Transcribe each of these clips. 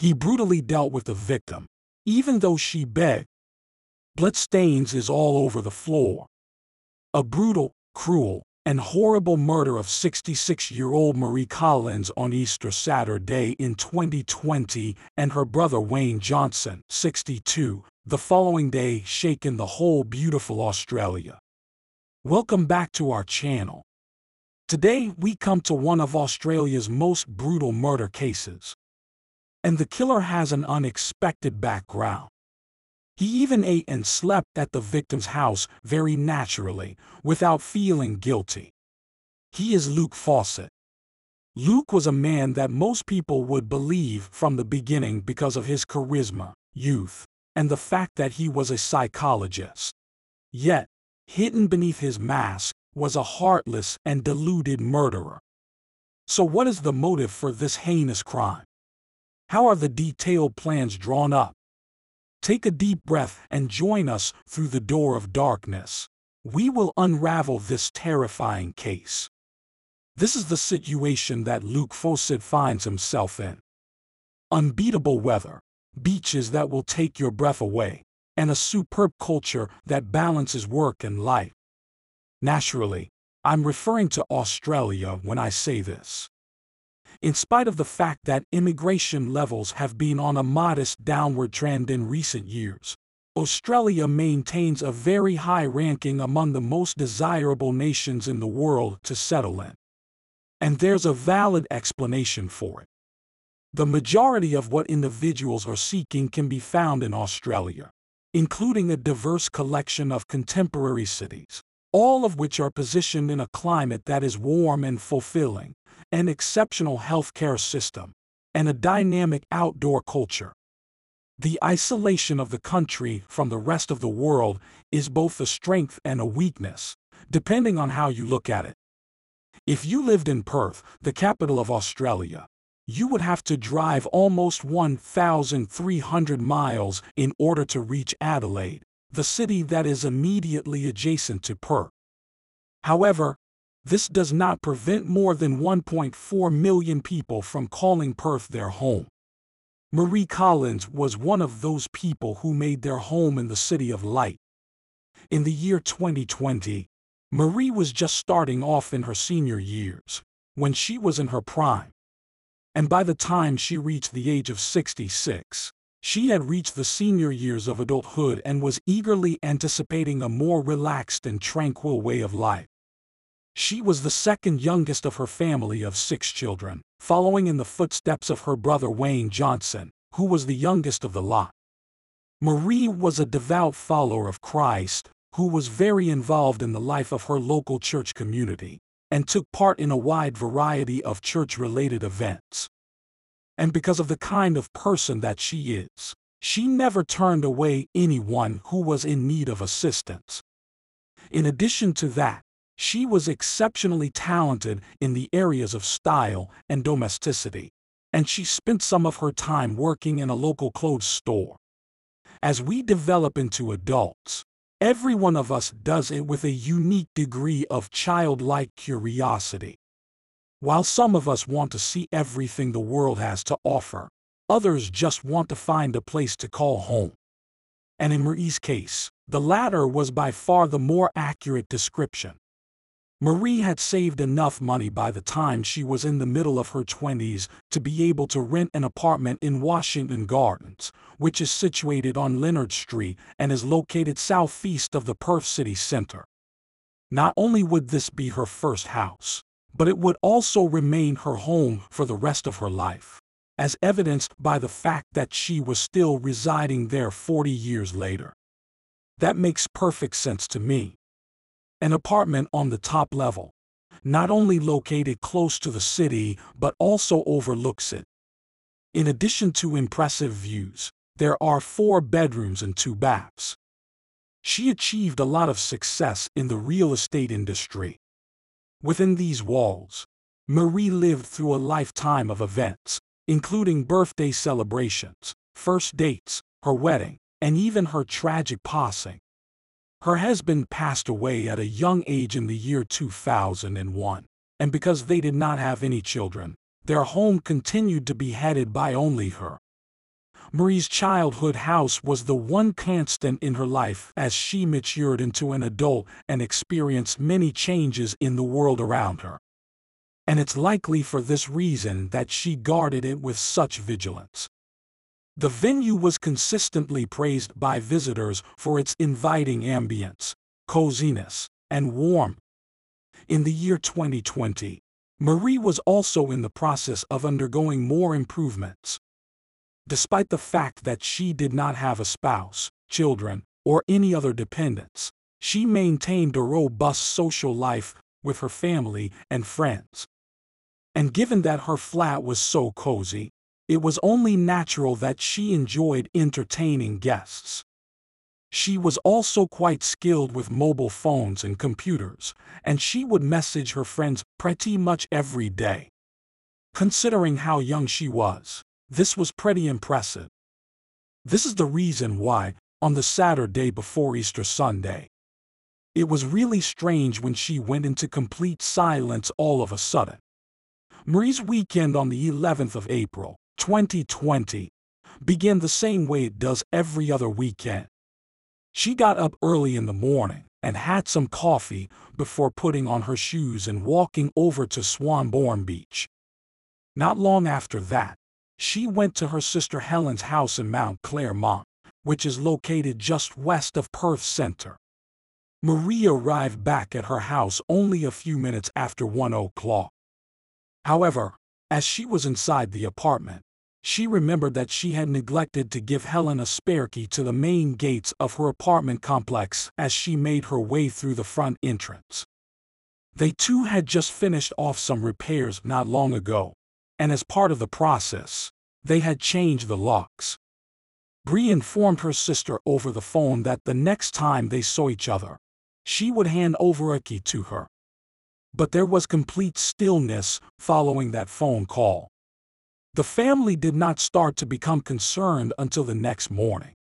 He brutally dealt with the victim, even though she begged. Bloodstains is all over the floor. A brutal, cruel, and horrible murder of 66-year-old Marie Collins on Easter Saturday in 2020 and her brother Wayne Johnson, 62, the following day shaken the whole beautiful Australia. Welcome back to our channel. Today we come to one of Australia's most brutal murder cases. And the killer has an unexpected background. He even ate and slept at the victim's house very naturally, without feeling guilty. He is Luke Fawcett. Luke was a man that most people would believe from the beginning because of his charisma, youth, and the fact that he was a psychologist. Yet, hidden beneath his mask was a heartless and deluded murderer. So what is the motive for this heinous crime? How are the detailed plans drawn up? Take a deep breath and join us through the door of darkness. We will unravel this terrifying case. This is the situation that Luke Fawcett finds himself in. Unbeatable weather, beaches that will take your breath away, and a superb culture that balances work and life. Naturally, I'm referring to Australia when I say this in spite of the fact that immigration levels have been on a modest downward trend in recent years. Australia maintains a very high ranking among the most desirable nations in the world to settle in. And there's a valid explanation for it. The majority of what individuals are seeking can be found in Australia, including a diverse collection of contemporary cities, all of which are positioned in a climate that is warm and fulfilling, an exceptional healthcare system, and a dynamic outdoor culture. The isolation of the country from the rest of the world is both a strength and a weakness, depending on how you look at it. If you lived in Perth, the capital of Australia, you would have to drive almost 1,300 miles in order to reach Adelaide, the city that is immediately adjacent to Perth. However, this does not prevent more than 1.4 million people from calling Perth their home. Marie Collins was one of those people who made their home in the City of Light. In the year 2020, Marie was just starting off in her senior years, when she was in her prime. And by the time she reached the age of 66, she had reached the senior years of adulthood and was eagerly anticipating a more relaxed and tranquil way of life. She was the second youngest of her family of six children, following in the footsteps of her brother Wayne Johnson, who was the youngest of the lot. Marie was a devout follower of Christ, who was very involved in the life of her local church community, and took part in a wide variety of church-related events. And because of the kind of person that she is, she never turned away anyone who was in need of assistance. In addition to that, she was exceptionally talented in the areas of style and domesticity, and she spent some of her time working in a local clothes store. As we develop into adults, every one of us does it with a unique degree of childlike curiosity. While some of us want to see everything the world has to offer, others just want to find a place to call home. And in Marie's case, the latter was by far the more accurate description. Marie had saved enough money by the time she was in the middle of her 20s to be able to rent an apartment in Washington Gardens, which is situated on Leonard Street and is located southeast of the Perth city center. Not only would this be her first house, but it would also remain her home for the rest of her life, as evidenced by the fact that she was still residing there 40 years later. That makes perfect sense to me an apartment on the top level, not only located close to the city but also overlooks it. In addition to impressive views, there are four bedrooms and two baths. She achieved a lot of success in the real estate industry. Within these walls, Marie lived through a lifetime of events, including birthday celebrations, first dates, her wedding, and even her tragic passing. Her husband passed away at a young age in the year 2001, and because they did not have any children, their home continued to be headed by only her. Marie's childhood house was the one constant in her life as she matured into an adult and experienced many changes in the world around her. And it's likely for this reason that she guarded it with such vigilance. The venue was consistently praised by visitors for its inviting ambience, coziness, and warmth. In the year 2020, Marie was also in the process of undergoing more improvements. Despite the fact that she did not have a spouse, children, or any other dependents, she maintained a robust social life with her family and friends. And given that her flat was so cozy, it was only natural that she enjoyed entertaining guests. She was also quite skilled with mobile phones and computers, and she would message her friends pretty much every day. Considering how young she was, this was pretty impressive. This is the reason why, on the Saturday before Easter Sunday, it was really strange when she went into complete silence all of a sudden. Marie's weekend on the 11th of April, 2020, began the same way it does every other weekend. She got up early in the morning and had some coffee before putting on her shoes and walking over to Swanbourne Beach. Not long after that, she went to her sister Helen's house in Mount Claremont, which is located just west of Perth Center. Marie arrived back at her house only a few minutes after 1 o'clock. However, as she was inside the apartment, she remembered that she had neglected to give Helen a spare key to the main gates of her apartment complex as she made her way through the front entrance. They too had just finished off some repairs not long ago, and as part of the process, they had changed the locks. Bree informed her sister over the phone that the next time they saw each other, she would hand over a key to her. But there was complete stillness following that phone call. The family did not start to become concerned until the next morning.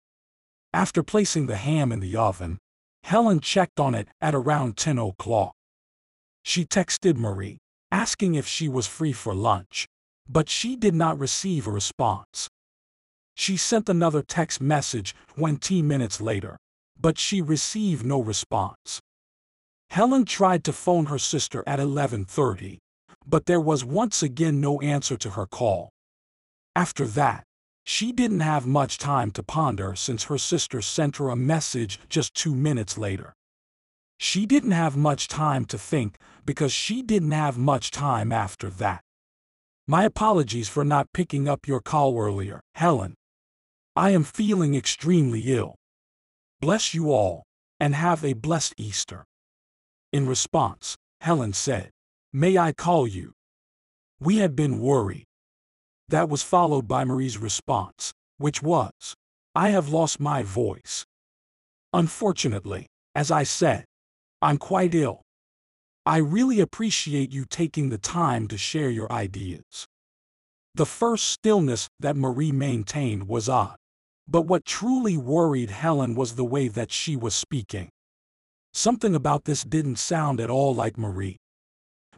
After placing the ham in the oven, Helen checked on it at around 10 o'clock. She texted Marie, asking if she was free for lunch but she did not receive a response. She sent another text message 20 minutes later, but she received no response. Helen tried to phone her sister at 11:30, but there was once again no answer to her call. After that, she didn't have much time to ponder since her sister sent her a message just 2 minutes later. She didn't have much time to think because she didn't have much time after that. My apologies for not picking up your call earlier, Helen. I am feeling extremely ill. Bless you all, and have a blessed Easter. In response, Helen said, May I call you? We had been worried. That was followed by Marie's response, which was, I have lost my voice. Unfortunately, as I said, I'm quite ill. I really appreciate you taking the time to share your ideas. The first stillness that Marie maintained was odd. But what truly worried Helen was the way that she was speaking. Something about this didn't sound at all like Marie.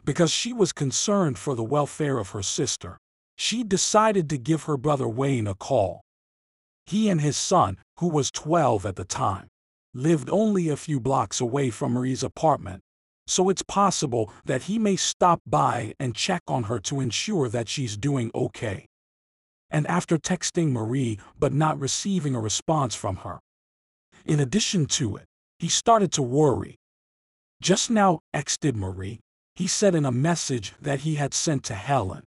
Because she was concerned for the welfare of her sister, she decided to give her brother Wayne a call. He and his son, who was 12 at the time, lived only a few blocks away from Marie's apartment so it's possible that he may stop by and check on her to ensure that she's doing okay. And after texting Marie but not receiving a response from her. In addition to it, he started to worry. Just now, texted Marie, he said in a message that he had sent to Helen.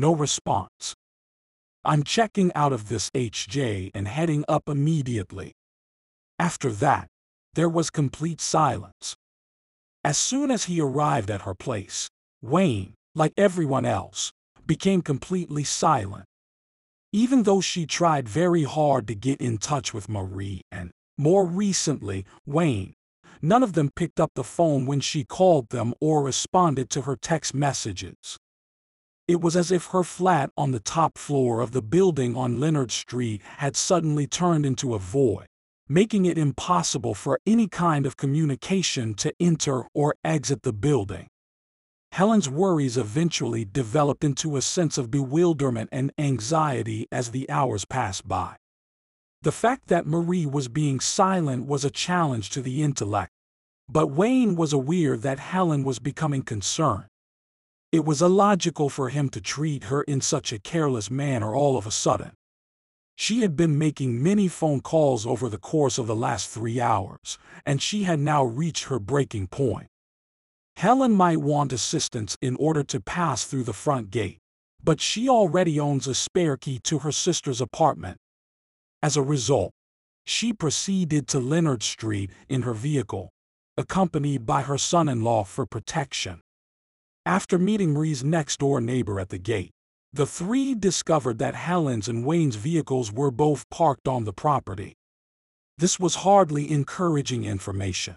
No response. I'm checking out of this HJ and heading up immediately. After that, there was complete silence. As soon as he arrived at her place, Wayne, like everyone else, became completely silent. Even though she tried very hard to get in touch with Marie and, more recently, Wayne, none of them picked up the phone when she called them or responded to her text messages. It was as if her flat on the top floor of the building on Leonard Street had suddenly turned into a void making it impossible for any kind of communication to enter or exit the building. Helen's worries eventually developed into a sense of bewilderment and anxiety as the hours passed by. The fact that Marie was being silent was a challenge to the intellect, but Wayne was aware that Helen was becoming concerned. It was illogical for him to treat her in such a careless manner all of a sudden. She had been making many phone calls over the course of the last three hours, and she had now reached her breaking point. Helen might want assistance in order to pass through the front gate, but she already owns a spare key to her sister's apartment. As a result, she proceeded to Leonard Street in her vehicle, accompanied by her son-in-law for protection. After meeting Marie's next-door neighbor at the gate, the three discovered that Helen's and Wayne's vehicles were both parked on the property. This was hardly encouraging information.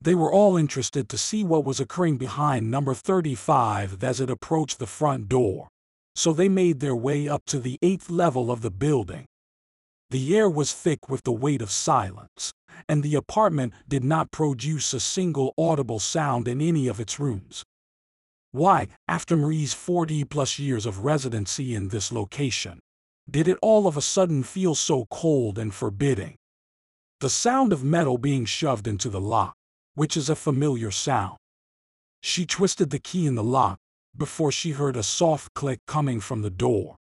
They were all interested to see what was occurring behind number 35 as it approached the front door, so they made their way up to the eighth level of the building. The air was thick with the weight of silence, and the apartment did not produce a single audible sound in any of its rooms. Why, after Marie's 40 plus years of residency in this location, did it all of a sudden feel so cold and forbidding? The sound of metal being shoved into the lock, which is a familiar sound. She twisted the key in the lock before she heard a soft click coming from the door.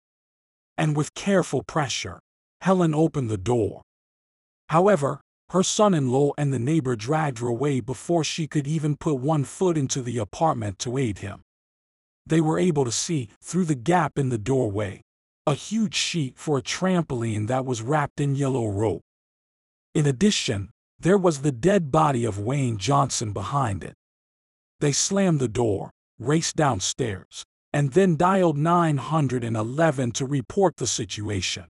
And with careful pressure, Helen opened the door. However, her son-in-law and the neighbor dragged her away before she could even put one foot into the apartment to aid him. They were able to see, through the gap in the doorway, a huge sheet for a trampoline that was wrapped in yellow rope. In addition, there was the dead body of Wayne Johnson behind it. They slammed the door, raced downstairs, and then dialed 911 to report the situation.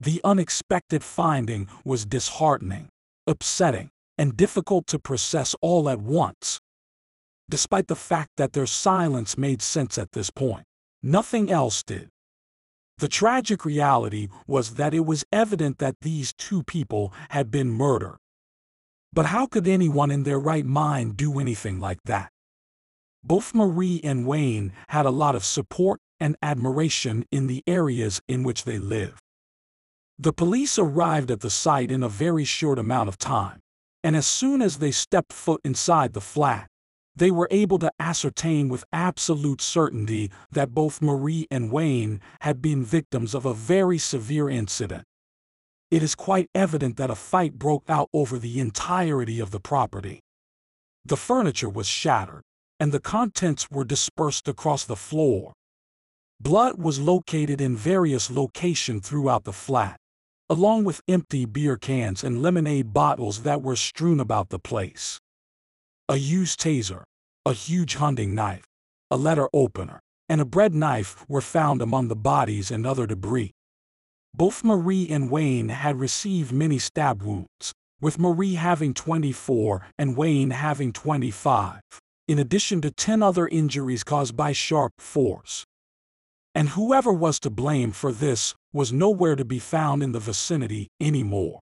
The unexpected finding was disheartening, upsetting, and difficult to process all at once. Despite the fact that their silence made sense at this point, nothing else did. The tragic reality was that it was evident that these two people had been murdered. But how could anyone in their right mind do anything like that? Both Marie and Wayne had a lot of support and admiration in the areas in which they lived. The police arrived at the site in a very short amount of time, and as soon as they stepped foot inside the flat, they were able to ascertain with absolute certainty that both Marie and Wayne had been victims of a very severe incident. It is quite evident that a fight broke out over the entirety of the property. The furniture was shattered, and the contents were dispersed across the floor. Blood was located in various locations throughout the flat along with empty beer cans and lemonade bottles that were strewn about the place. A used taser, a huge hunting knife, a letter opener, and a bread knife were found among the bodies and other debris. Both Marie and Wayne had received many stab wounds, with Marie having 24 and Wayne having 25, in addition to 10 other injuries caused by sharp force and whoever was to blame for this was nowhere to be found in the vicinity anymore.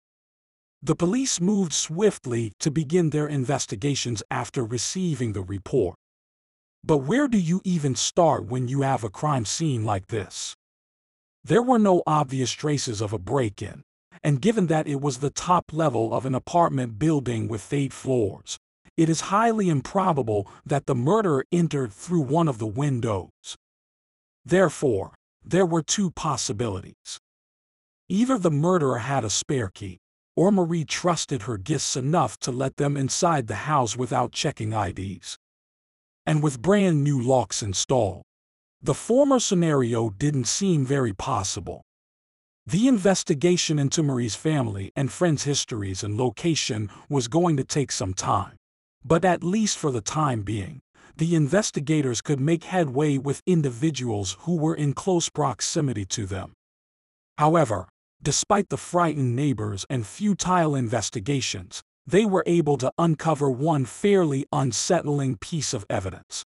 The police moved swiftly to begin their investigations after receiving the report. But where do you even start when you have a crime scene like this? There were no obvious traces of a break-in, and given that it was the top level of an apartment building with eight floors, it is highly improbable that the murderer entered through one of the windows. Therefore, there were two possibilities. Either the murderer had a spare key, or Marie trusted her guests enough to let them inside the house without checking IDs. And with brand new locks installed, the former scenario didn't seem very possible. The investigation into Marie's family and friends' histories and location was going to take some time, but at least for the time being, the investigators could make headway with individuals who were in close proximity to them. However, despite the frightened neighbors and futile investigations, they were able to uncover one fairly unsettling piece of evidence.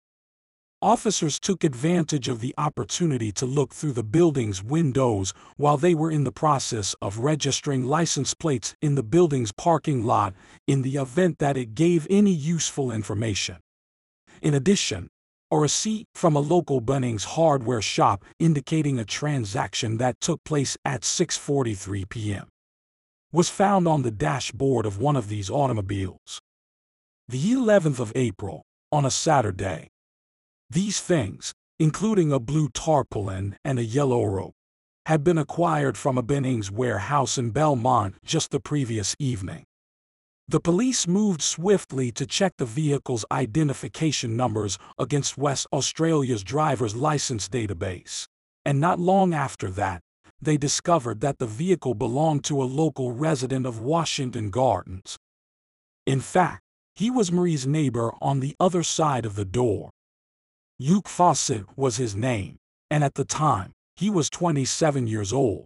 Officers took advantage of the opportunity to look through the building's windows while they were in the process of registering license plates in the building's parking lot in the event that it gave any useful information. In addition, a receipt from a local Bunnings hardware shop indicating a transaction that took place at 6:43 p.m. was found on the dashboard of one of these automobiles. The 11th of April, on a Saturday. These things, including a blue tarpaulin and a yellow rope, had been acquired from a Bunnings warehouse in Belmont just the previous evening. The police moved swiftly to check the vehicle's identification numbers against West Australia's driver's license database. And not long after that, they discovered that the vehicle belonged to a local resident of Washington Gardens. In fact, he was Marie's neighbor on the other side of the door. Luke Fawcett was his name, and at the time, he was 27 years old.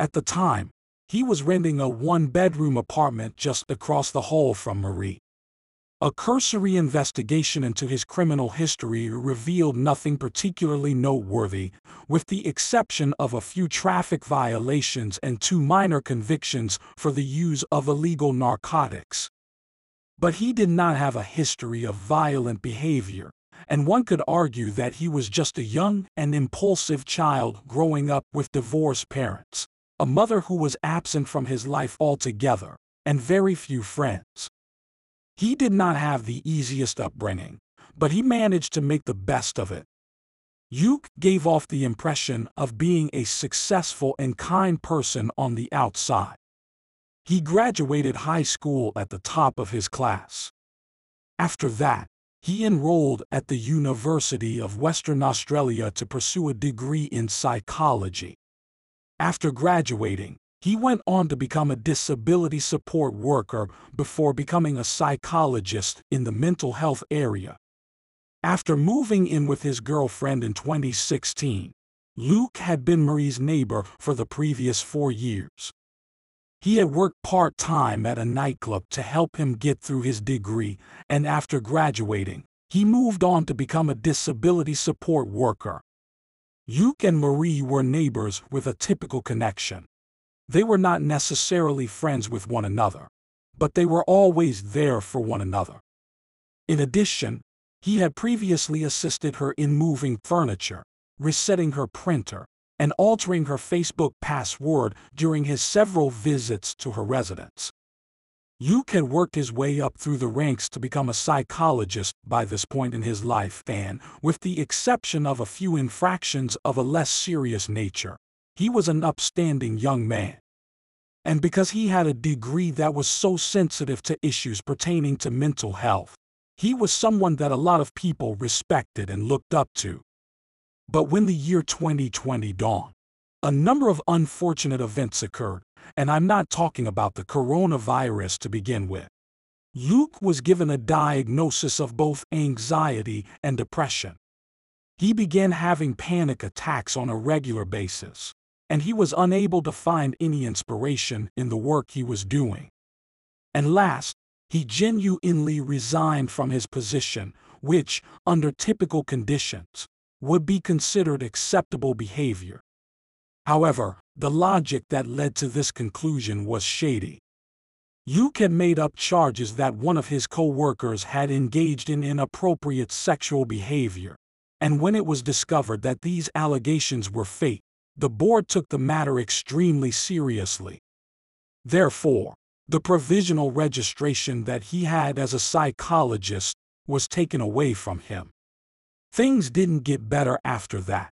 At the time, he was renting a one-bedroom apartment just across the hall from Marie. A cursory investigation into his criminal history revealed nothing particularly noteworthy, with the exception of a few traffic violations and two minor convictions for the use of illegal narcotics. But he did not have a history of violent behavior, and one could argue that he was just a young and impulsive child growing up with divorced parents a mother who was absent from his life altogether, and very few friends. He did not have the easiest upbringing, but he managed to make the best of it. Luke gave off the impression of being a successful and kind person on the outside. He graduated high school at the top of his class. After that, he enrolled at the University of Western Australia to pursue a degree in psychology. After graduating, he went on to become a disability support worker before becoming a psychologist in the mental health area. After moving in with his girlfriend in 2016, Luke had been Marie's neighbor for the previous four years. He had worked part time at a nightclub to help him get through his degree, and after graduating, he moved on to become a disability support worker. Luke and Marie were neighbors with a typical connection. They were not necessarily friends with one another, but they were always there for one another. In addition, he had previously assisted her in moving furniture, resetting her printer, and altering her Facebook password during his several visits to her residence. Luke had worked his way up through the ranks to become a psychologist by this point in his life and, with the exception of a few infractions of a less serious nature, he was an upstanding young man. And because he had a degree that was so sensitive to issues pertaining to mental health, he was someone that a lot of people respected and looked up to. But when the year 2020 dawned, a number of unfortunate events occurred and I'm not talking about the coronavirus to begin with. Luke was given a diagnosis of both anxiety and depression. He began having panic attacks on a regular basis, and he was unable to find any inspiration in the work he was doing. And last, he genuinely resigned from his position, which, under typical conditions, would be considered acceptable behavior. However, the logic that led to this conclusion was shady. Had made up charges that one of his co-workers had engaged in inappropriate sexual behavior, and when it was discovered that these allegations were fake, the board took the matter extremely seriously. Therefore, the provisional registration that he had as a psychologist was taken away from him. Things didn't get better after that.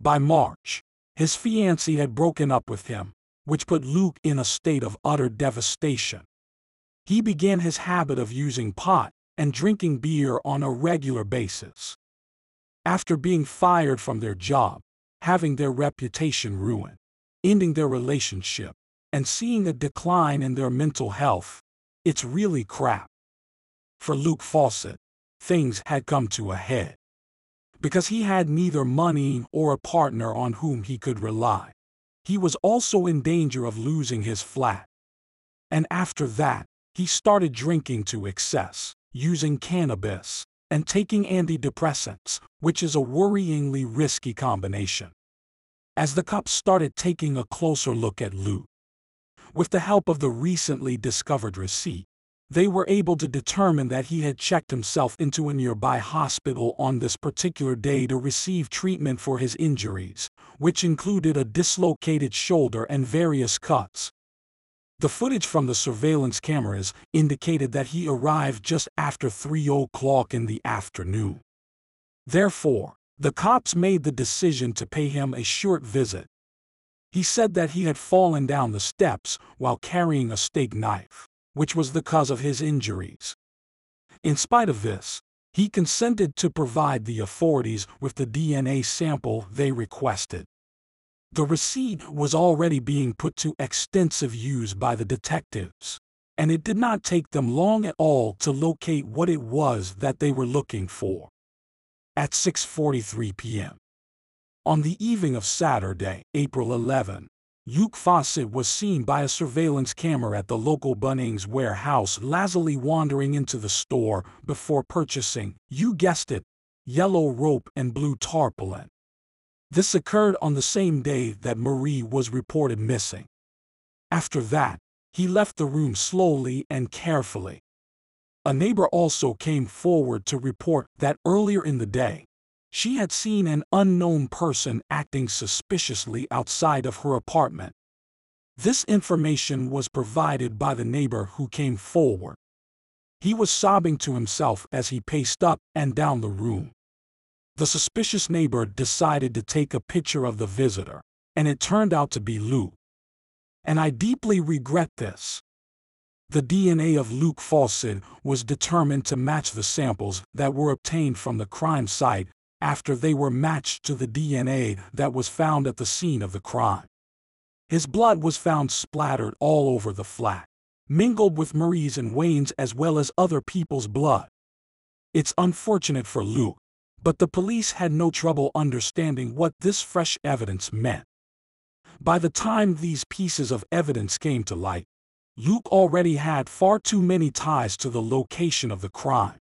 By March, his fiancée had broken up with him, which put Luke in a state of utter devastation. He began his habit of using pot and drinking beer on a regular basis. After being fired from their job, having their reputation ruined, ending their relationship, and seeing a decline in their mental health, it's really crap. For Luke Fawcett, things had come to a head because he had neither money or a partner on whom he could rely. He was also in danger of losing his flat. And after that, he started drinking to excess, using cannabis, and taking antidepressants, which is a worryingly risky combination. As the cops started taking a closer look at Luke, with the help of the recently discovered receipt, they were able to determine that he had checked himself into a nearby hospital on this particular day to receive treatment for his injuries, which included a dislocated shoulder and various cuts. The footage from the surveillance cameras indicated that he arrived just after 3 o'clock in the afternoon. Therefore, the cops made the decision to pay him a short visit. He said that he had fallen down the steps while carrying a steak knife which was the cause of his injuries. In spite of this, he consented to provide the authorities with the DNA sample they requested. The receipt was already being put to extensive use by the detectives, and it did not take them long at all to locate what it was that they were looking for. At 6.43 p.m. On the evening of Saturday, April 11, Luke Fawcett was seen by a surveillance camera at the local Bunnings warehouse lazily wandering into the store before purchasing, you guessed it, yellow rope and blue tarpaulin. This occurred on the same day that Marie was reported missing. After that, he left the room slowly and carefully. A neighbor also came forward to report that earlier in the day, she had seen an unknown person acting suspiciously outside of her apartment. This information was provided by the neighbor who came forward. He was sobbing to himself as he paced up and down the room. The suspicious neighbor decided to take a picture of the visitor, and it turned out to be Luke. And I deeply regret this. The DNA of Luke Fawcett was determined to match the samples that were obtained from the crime site after they were matched to the DNA that was found at the scene of the crime. His blood was found splattered all over the flat, mingled with Marie's and Wayne's as well as other people's blood. It's unfortunate for Luke, but the police had no trouble understanding what this fresh evidence meant. By the time these pieces of evidence came to light, Luke already had far too many ties to the location of the crime.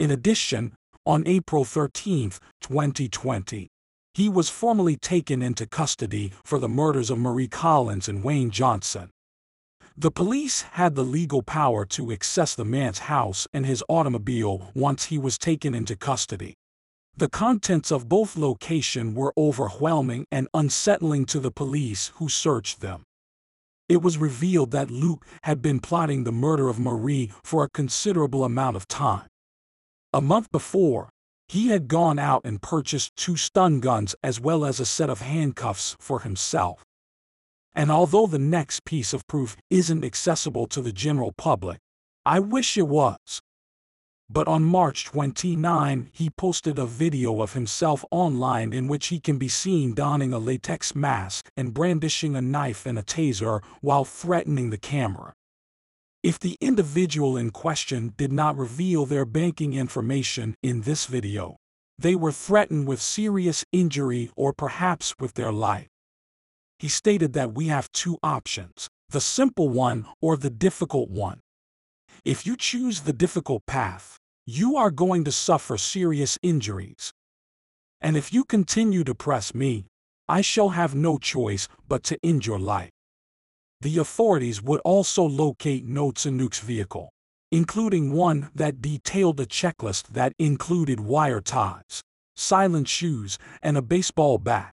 In addition, on April 13, 2020. He was formally taken into custody for the murders of Marie Collins and Wayne Johnson. The police had the legal power to access the man's house and his automobile once he was taken into custody. The contents of both locations were overwhelming and unsettling to the police who searched them. It was revealed that Luke had been plotting the murder of Marie for a considerable amount of time. A month before, he had gone out and purchased two stun guns as well as a set of handcuffs for himself. And although the next piece of proof isn't accessible to the general public, I wish it was. But on March 29, he posted a video of himself online in which he can be seen donning a latex mask and brandishing a knife and a taser while threatening the camera. If the individual in question did not reveal their banking information in this video, they were threatened with serious injury or perhaps with their life. He stated that we have two options, the simple one or the difficult one. If you choose the difficult path, you are going to suffer serious injuries. And if you continue to press me, I shall have no choice but to end your life. The authorities would also locate notes in Luke's vehicle, including one that detailed a checklist that included wire ties, silent shoes, and a baseball bat.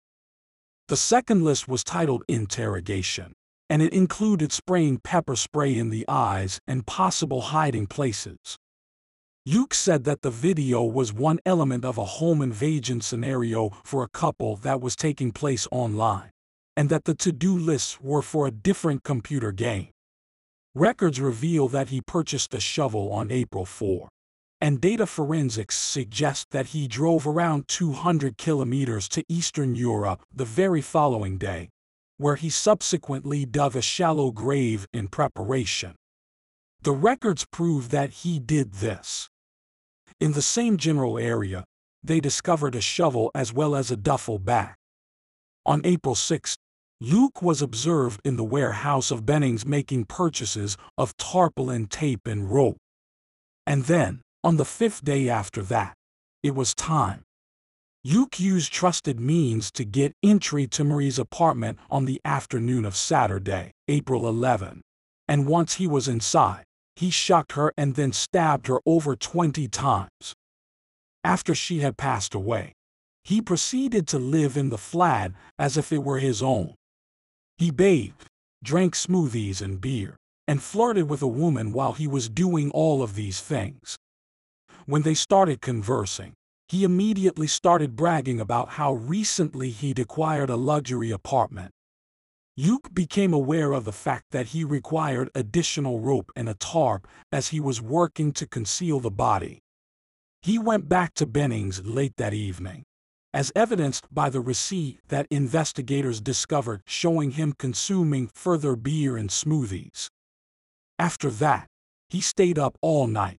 The second list was titled Interrogation, and it included spraying pepper spray in the eyes and possible hiding places. Luke said that the video was one element of a home invasion scenario for a couple that was taking place online and that the to-do lists were for a different computer game. Records reveal that he purchased a shovel on April 4, and data forensics suggest that he drove around 200 kilometers to Eastern Europe the very following day, where he subsequently dug a shallow grave in preparation. The records prove that he did this. In the same general area, they discovered a shovel as well as a duffel bag. On April 6, Luke was observed in the warehouse of Bunnings making purchases of tarpaulin tape and rope. And then, on the fifth day after that, it was time. Luke used trusted means to get entry to Marie's apartment on the afternoon of Saturday, April 11. And once he was inside, he shocked her and then stabbed her over 20 times. After she had passed away, he proceeded to live in the flat as if it were his own. He bathed, drank smoothies and beer, and flirted with a woman while he was doing all of these things. When they started conversing, he immediately started bragging about how recently he'd acquired a luxury apartment. Luke became aware of the fact that he required additional rope and a tarp as he was working to conceal the body. He went back to Bunnings late that evening, as evidenced by the receipt that investigators discovered showing him consuming further beer and smoothies. After that, he stayed up all night,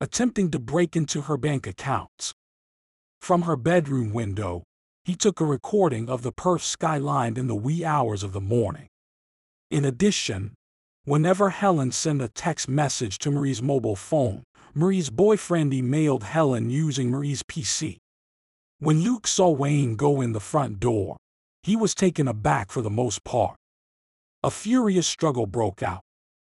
attempting to break into her bank accounts. From her bedroom window, he took a recording of the Perth skyline in the wee hours of the morning. In addition, whenever Helen sent a text message to Marie's mobile phone, Marie's boyfriend emailed Helen using Marie's PC. When Luke saw Wayne go in the front door, he was taken aback for the most part. A furious struggle broke out,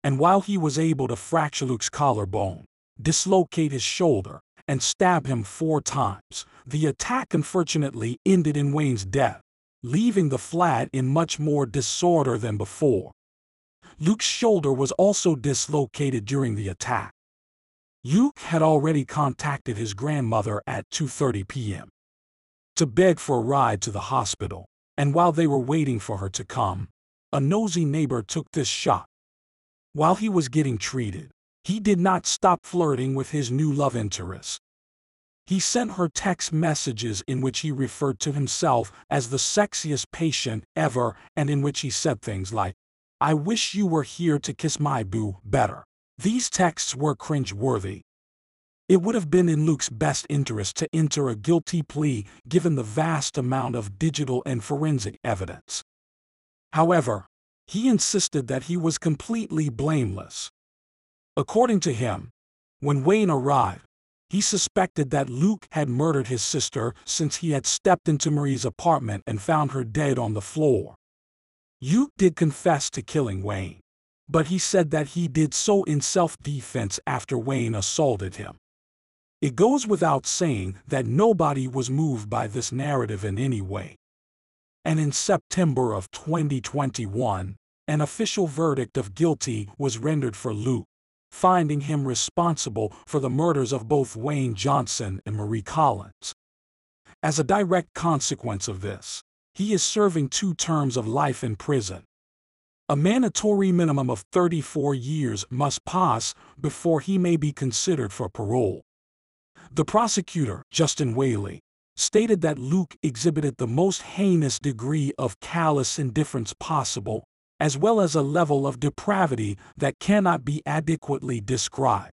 and while he was able to fracture Luke's collarbone, dislocate his shoulder, and stab him four times, the attack unfortunately ended in Wayne's death, leaving the flat in much more disorder than before. Luke's shoulder was also dislocated during the attack. Luke had already contacted his grandmother at 2:30 p.m to beg for a ride to the hospital, and while they were waiting for her to come, a nosy neighbor took this shot. While he was getting treated, he did not stop flirting with his new love interest. He sent her text messages in which he referred to himself as the sexiest patient ever and in which he said things like, I wish you were here to kiss my boo better. These texts were cringe-worthy, it would have been in Luke's best interest to enter a guilty plea given the vast amount of digital and forensic evidence. However, he insisted that he was completely blameless. According to him, when Wayne arrived, he suspected that Luke had murdered his sister since he had stepped into Marie's apartment and found her dead on the floor. Luke did confess to killing Wayne, but he said that he did so in self-defense after Wayne assaulted him. It goes without saying that nobody was moved by this narrative in any way. And in September of 2021, an official verdict of guilty was rendered for Luke, finding him responsible for the murders of both Wayne Johnson and Marie Collins. As a direct consequence of this, he is serving two terms of life in prison. A mandatory minimum of 34 years must pass before he may be considered for parole. The prosecutor, Justin Whaley, stated that Luke exhibited the most heinous degree of callous indifference possible, as well as a level of depravity that cannot be adequately described.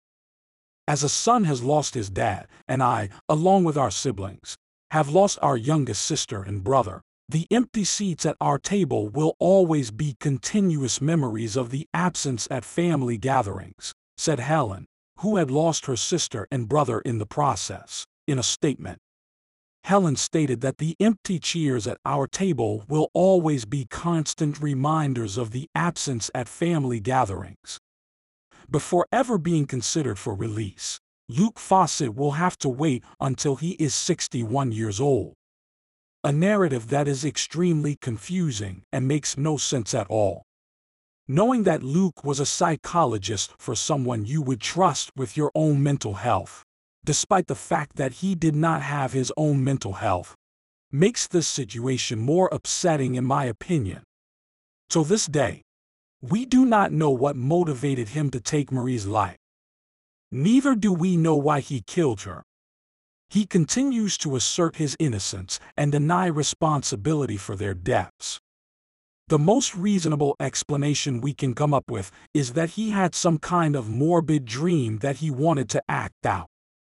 As a son has lost his dad, and I, along with our siblings, have lost our youngest sister and brother, the empty seats at our table will always be continuous memories of the absence at family gatherings, said Helen, who had lost her sister and brother in the process, in a statement. Helen stated that the empty chairs at our table will always be constant reminders of the absence at family gatherings. Before ever being considered for release, Luke Fawcett will have to wait until he is 61 years old. A narrative that is extremely confusing and makes no sense at all. Knowing that Luke was a psychologist for someone you would trust with your own mental health, despite the fact that he did not have his own mental health, makes this situation more upsetting in my opinion. To this day, we do not know what motivated him to take Marie's life. Neither do we know why he killed her. He continues to assert his innocence and deny responsibility for their deaths. The most reasonable explanation we can come up with is that he had some kind of morbid dream that he wanted to act out.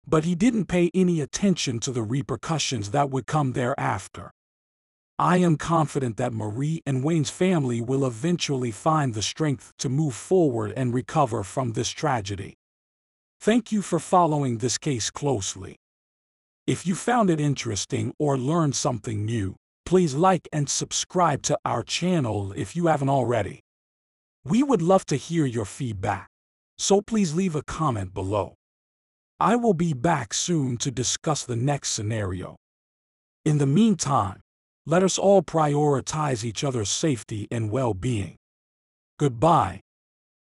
But he didn't pay any attention to the repercussions that would come thereafter. I am confident that Marie and Wayne's family will eventually find the strength to move forward and recover from this tragedy. Thank you for following this case closely. If you found it interesting or learned something new, Please like and subscribe to our channel if you haven't already. We would love to hear your feedback. so please leave a comment below. I will be back soon to discuss the next scenario. In the meantime, let us all prioritize each other's safety and well being. Goodbye.